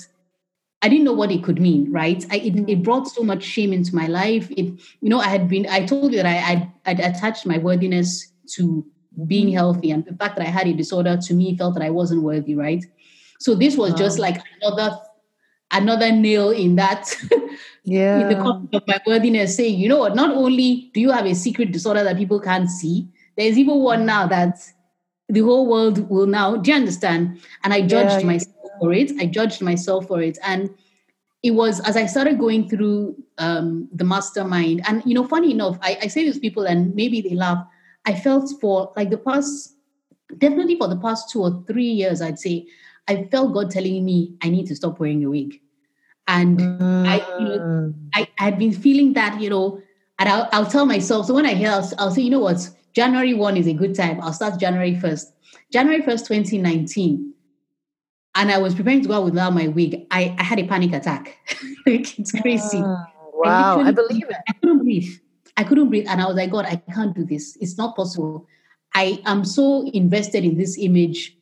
I didn't know what it could mean, right? I, it, it, mm. brought so much shame into my life. It, you know, I had been, I told you that I, I'd, I'd attached my worthiness to being mm. healthy. And the fact that I had a disorder to me felt that I wasn't worthy, right? So this was just like another another nail in that yeah in the context of my worthiness saying you know what not only do you have a secret disorder that people can't see there's even one now that the whole world will now do you understand and i judged yeah, myself. For it i judged myself for it and it was as i started going through um, the mastermind and you know funny enough I, I say this people and maybe they laugh i felt for like the past definitely for the past two or three years i'd say I felt God telling me I need to stop wearing a wig. And mm. I, you know. I had been feeling that, you know, and I'll, I'll tell myself. So when I hear, I'll, I'll say, you know what, January 1 is a good time. I'll start January 1st. January 1st, 2019. And I was preparing to go out without my wig. I, I had a panic attack. like, it's crazy. Mm, wow, I, I believe it. I couldn't breathe. I couldn't breathe. And I was like, God, I can't do this. It's not possible. I am so invested in this image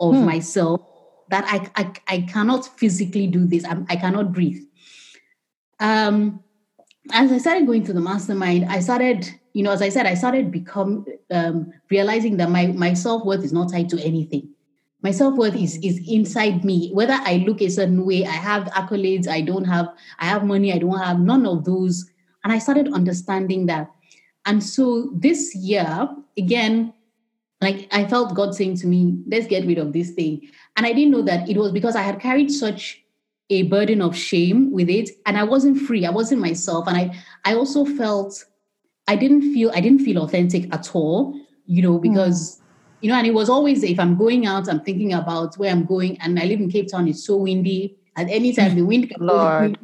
of hmm. myself that I, I, I cannot physically do this. I'm, I cannot breathe. Um, as I started going to the mastermind, I started, you know, as I said, I started become um, realizing that my my self worth is not tied to anything. My self worth is is inside me. Whether I look a certain way, I have accolades, I don't have, I have money, I don't have none of those. And I started understanding that. And so this year, again, like I felt God saying to me, let's get rid of this thing. And I didn't know that it was because I had carried such a burden of shame with it and I wasn't free. I wasn't myself. And I I also felt I didn't feel I didn't feel authentic at all, you know, because mm. You know, and it was always if I'm going out, I'm thinking about where I'm going, and I live in Cape Town, it's so windy. At any time the wind can Lord.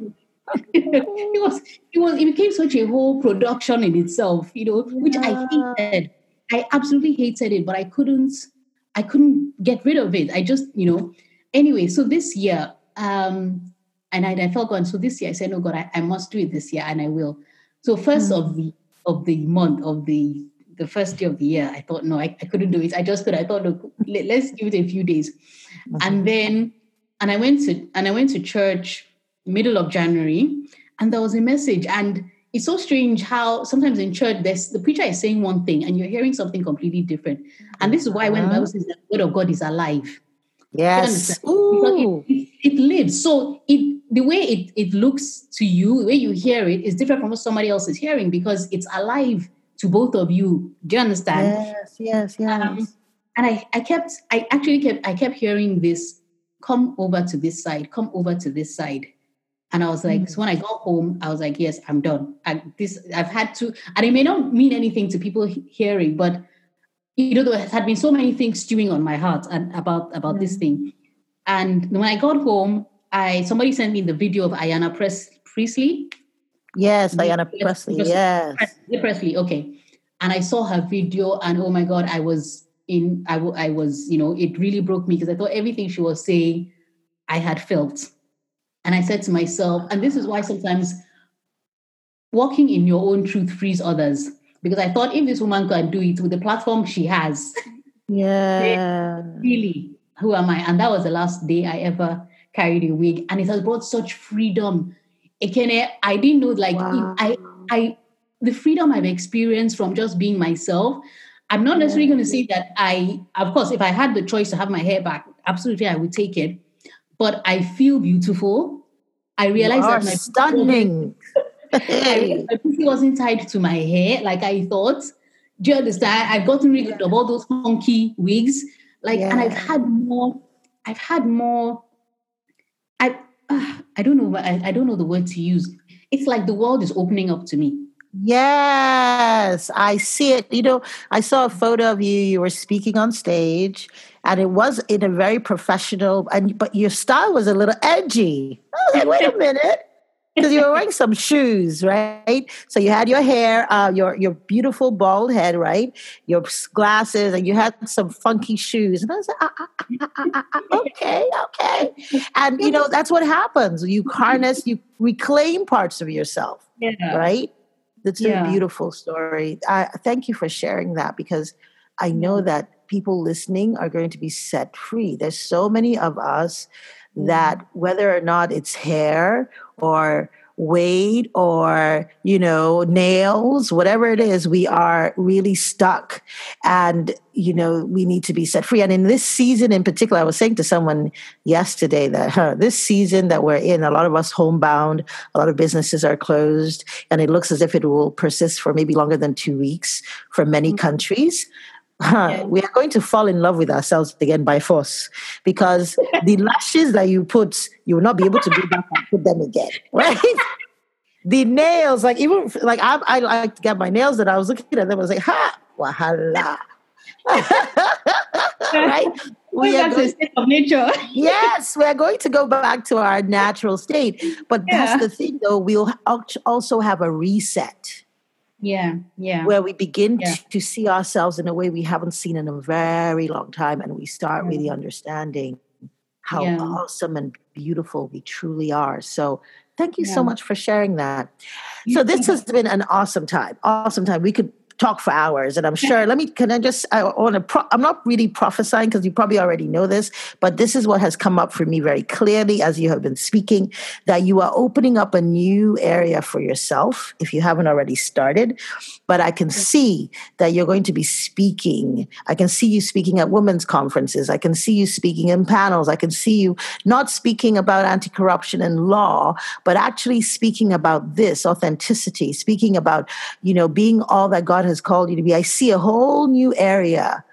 it was it was it became such a whole production in itself, you know, yeah. which I hated. I absolutely hated it, but I couldn't I couldn't get rid of it. I just, you know, anyway, so this year, um, and I, I felt God. So this year I said, no, God, I, I must do it this year, and I will. So 1st mm of the of the month of the the first day of the year, I thought, no, I, I couldn't do it. I just could. I thought, look, let, us give it a few days. Mm-hmm. And then and I went to and I went to church middle of January, and there was a message. And it's so strange how sometimes in church there's the preacher is saying one thing and you're hearing something completely different. And this is why when the Bible uh-huh. says the word of God is alive. Yes. It, it, it, lives. So it the way it, it looks to you, the way you hear it is different from what somebody else is hearing because it's alive to both of you. Do you understand? Yes, yes, yes. Um, and I, I kept, I actually kept, I kept hearing this, come over to this side, come over to this side. And I was like, mm-hmm. so when I got home, I was like, yes, I'm done. I, this I've had to, and it may not mean anything to people hearing, but you know, there had been so many things stewing on my heart and about about mm-hmm. this thing. And when I got home, I somebody sent me the video of Ayanna Press, Pressley. Yes, Ayanna Pressley. Pressley. Yes, Pressley, Pressley. Okay, and I saw her video, and oh my god, I was in. I, I was, you know, it really broke me because I thought everything she was saying, I had felt and I said to myself, and this is why sometimes walking in your own truth frees others. Because I thought if this woman can do it with the platform she has, yeah, really, who am I? And that was the last day I ever carried a wig, and it has brought such freedom. Ekene, I didn't know, like, wow. I, I, the freedom I've experienced from just being myself. I'm not necessarily yeah. going to say that I, of course, if I had the choice to have my hair back, absolutely I would take it but I feel beautiful. I realized that my stunning. I my pussy wasn't tied to my hair like I thought. Do you understand? I've gotten rid yeah. of all those funky wigs. Like, yeah. and I've had more. I've had more. I Ah, I don't know. I, I don't know the word to use. It's like the world is opening up to me. Yes, I see it. You know, I saw a photo of you. You were speaking on stage, and it was in a very professional. And but your style was a little edgy. I was like, wait a minute, because you were wearing some shoes, right? So you had your hair, uh, your your beautiful bald head, right? Your glasses, and you had some funky shoes. And I was like, ah, ah, ah, ah okay, okay. And you know, that's what happens. You harness, you reclaim parts of yourself, yeah. right? That's yeah. a beautiful story. I, thank you for sharing that because I know mm-hmm. that people listening are going to be set free. There's so many of us that mm-hmm. whether or not it's hair or weight or you know nails whatever it is we are really stuck and you know we need to be set free and in this season in particular i was saying to someone yesterday that huh, this season that we're in a lot of us homebound a lot of businesses are closed and it looks as if it will persist for maybe longer than two weeks for many mm-hmm. countries We are going to fall in love with ourselves again by force because the lashes that you put, you will not be able to go back and put them again, right? the nails, like even like I, I like to get my nails that I was looking at them, I was like, ha, wahala. right? We are going, state of nature. yes, we are going to go back to our natural state. But yeah. that's the thing, though. We'll also have a reset yeah, yeah. Where we begin yeah. to, to see ourselves in a way we haven't seen in a very long time, and we start yeah. really mm. understanding how yeah. awesome and beautiful we truly are. So, thank you so much for sharing that. So, this has been an awesome time. Awesome time. We could talk for hours and i'm sure let me can i just i want to pro- i'm not really prophesying because you probably already know this but this is what has come up for me very clearly as you have been speaking that you are opening up a new area for yourself if you haven't already started. But i can see that you're going to be speaking. I can see you speaking at women's conferences. I can see you speaking in panels. I can see you not speaking about anti-corruption and law but actually speaking about this authenticity speaking about you know being all that god God has called you to be. I see a whole new area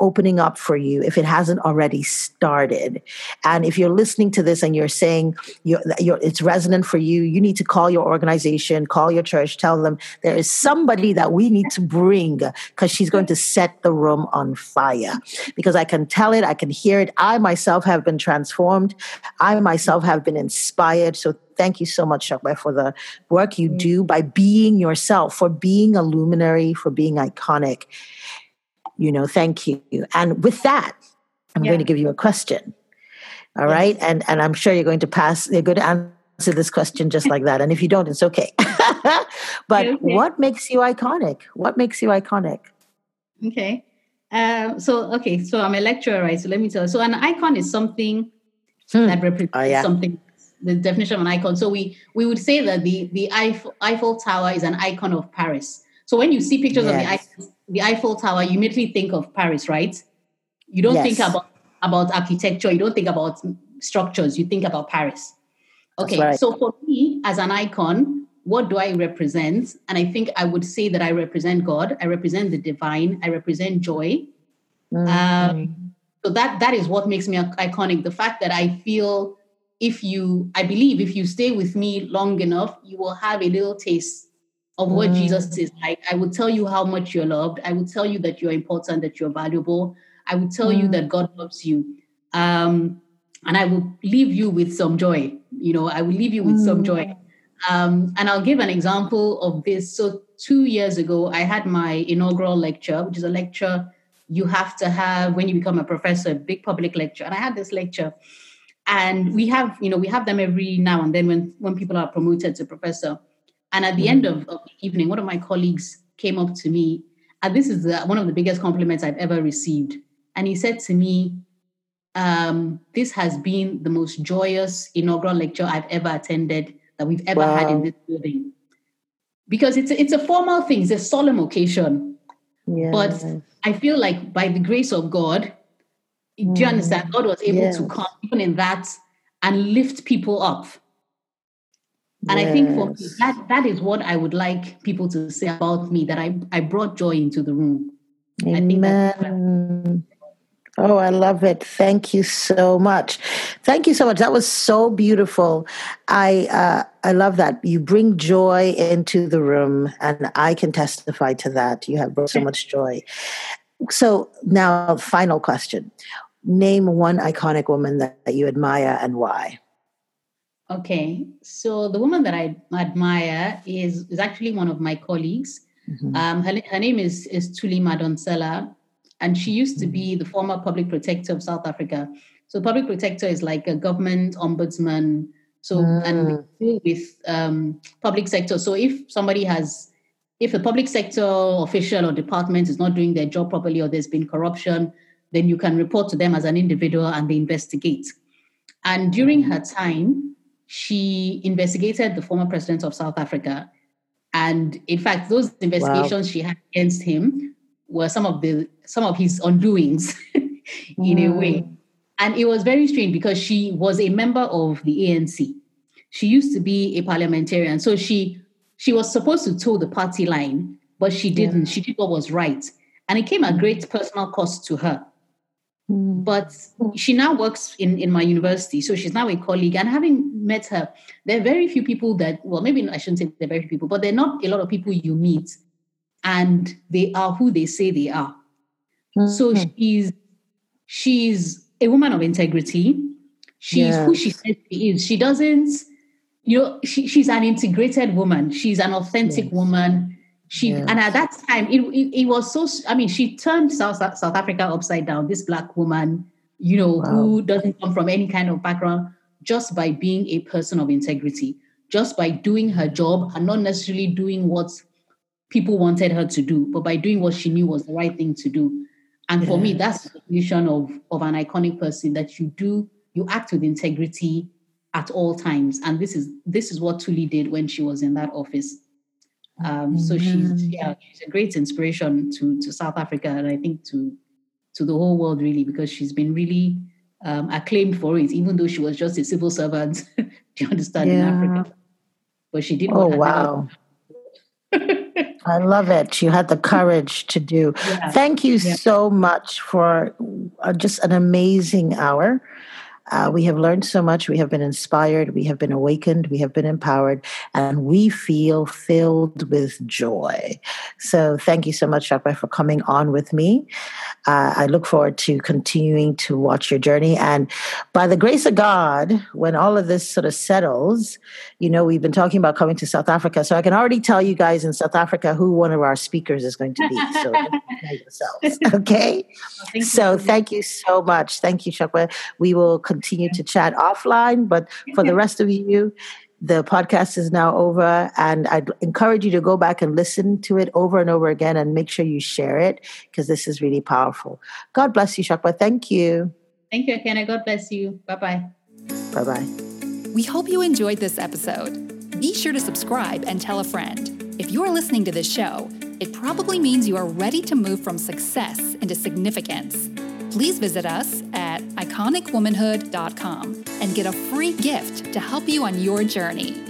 opening up for you if it hasn't already started. And if you're listening to this and you're saying you're, you're, it's resonant for you, you need to call your organization, call your church, tell them there is somebody that we need to bring because she's going to set the room on fire. Because I can tell it, I can hear it. I myself have been transformed. I myself have been inspired. So thank you so much, Shakba, for the work you do by being yourself, for being a luminary, for being iconic. You know, thank you. And with that, I'm yeah. going to give you a question. All yes. right, And and I'm sure you're going to pass, you're going to answer this question just like that. And if you don't, it's okay. but okay. what makes you iconic? What makes you iconic? Okay. Um, so okay, so I'm a lecturer, right? So let me tell you. So an icon is something hmm. that represents oh, yeah. something the definition of an icon. So we we would say that the the Eiffel, Eiffel Tower is an icon of Paris. So when you see pictures yes. of the Eiffel, the Eiffel Tower, you immediately think of Paris, right? You don't yes. think about about architecture. You don't think about structures. You think about Paris. Okay, right. so for me as an icon, what do I represent? And I think I would say that I represent God. I represent the divine. I represent joy. Mm-hmm. Um, so that that is what makes me iconic. The fact that I feel if you, I believe, if you stay with me long enough, you will have a little taste of what mm. Jesus is like. I will tell you how much you're loved. I will tell you that you're important, that you're valuable. I will tell mm. you that God loves you. Um, and I will leave you with some joy. You know, I will leave you with mm. some joy. Um, and I'll give an example of this. So, two years ago, I had my inaugural lecture, which is a lecture you have to have when you become a professor, a big public lecture. And I had this lecture. And we have, you know, we have them every now and then when, when people are promoted to professor. And at the mm. end of, of, the evening, one of my colleagues came up to me, and this is the, one of the biggest compliments I've ever received. And he said to me, um, This has been the most joyous inaugural lecture I've ever attended that we've ever wow. had in this building. Because it's a, it's a formal thing, it's a solemn occasion. Yes. But I feel like by the grace of God, mm. do you mm. understand? God was able yes. to come even in that and lift people up. And yes. I think for me, that that is what I would like people to say about me that I, I brought joy into the room. Amen. Oh, I love it. Thank you so much. Thank you so much. That was so beautiful. I uh, I love that. You bring joy into the room, and I can testify to that. You have brought so much joy. So now, final question. Name one iconic woman that, that you admire and why. Okay, so the woman that I admire is is actually one of my colleagues. Mm-hmm. Um, her, her name is is Thuli Madonsela, and she used to be the former public protector of South Africa. So public protector is like a government ombudsman. So mm. and deal with um, public sector. So if somebody has, if the public sector official or department is not doing their job properly or there's been corruption, then you can report to them as an individual and they investigate. And during her time, she investigated the former president of South Africa. And in fact, those investigations wow. she had against him were some of the some of his undoings in mm. a way. And it was very strange because she was a member of the ANC. She used to be a parliamentarian. So she she was supposed to toe the party line, but she didn't. Yeah. She did what was right. And it came at great personal cost to her. Mm. But she now works in, in my university. So she's now a colleague. And having met her, there are very few people that, well, maybe I shouldn't say there are very few people, but there are not a lot of people you meet and they are who they say they are. Mm-hmm. So she's she's a woman of integrity. She's yes. who she says she is. She doesn't, you know, she, she's an integrated woman. She's an authentic yes. woman. She yes. and at that time it, it, it, was so I mean, she turned South South Africa upside down, this black woman, you know, wow. who doesn't come from any kind of background, just by being a person of integrity, just by doing her job and not necessarily doing what people wanted her to do, but by doing what she knew was the right thing to do. And for me, that's the definition of, of an iconic person that you do, you act with integrity at all times. And this is this is what Thuli did when she was in that office. Um, so she's yeah, she's a great inspiration to to South Africa and I think to to the whole world really because she's been really um, acclaimed for it, even though she was just a civil servant. do you understand yeah. in Africa? But she did. Oh wow! I love it. You had the courage to do. Yeah. Thank you yeah. so much for uh, just an amazing hour. Uh, we have learned so much. We have been inspired. We have been awakened. We have been empowered. And we feel filled with joy. So thank you so much, Shakwa, for coming on with me. Uh, I look forward to continuing to watch your journey. And by the grace of God, when all of this sort of settles, you know, we've been talking about coming to South Africa. So I can already tell you guys in South Africa who one of our speakers is going to be. So yourselves. Okay. Well, so you. thank you so much. Thank you, Shakwa. We will continue to chat offline, but for the rest of you, the podcast is now over, and I'd encourage you to go back and listen to it over and over again and make sure you share it because this is really powerful. God bless you, Shakwa. Thank you. Thank you, Kenna. God bless you. Bye bye. Bye bye. We hope you enjoyed this episode. Be sure to subscribe and tell a friend. If you're listening to this show, it probably means you are ready to move from success into significance. Please visit us at iconicwomanhood.com and get a free gift to help you on your journey.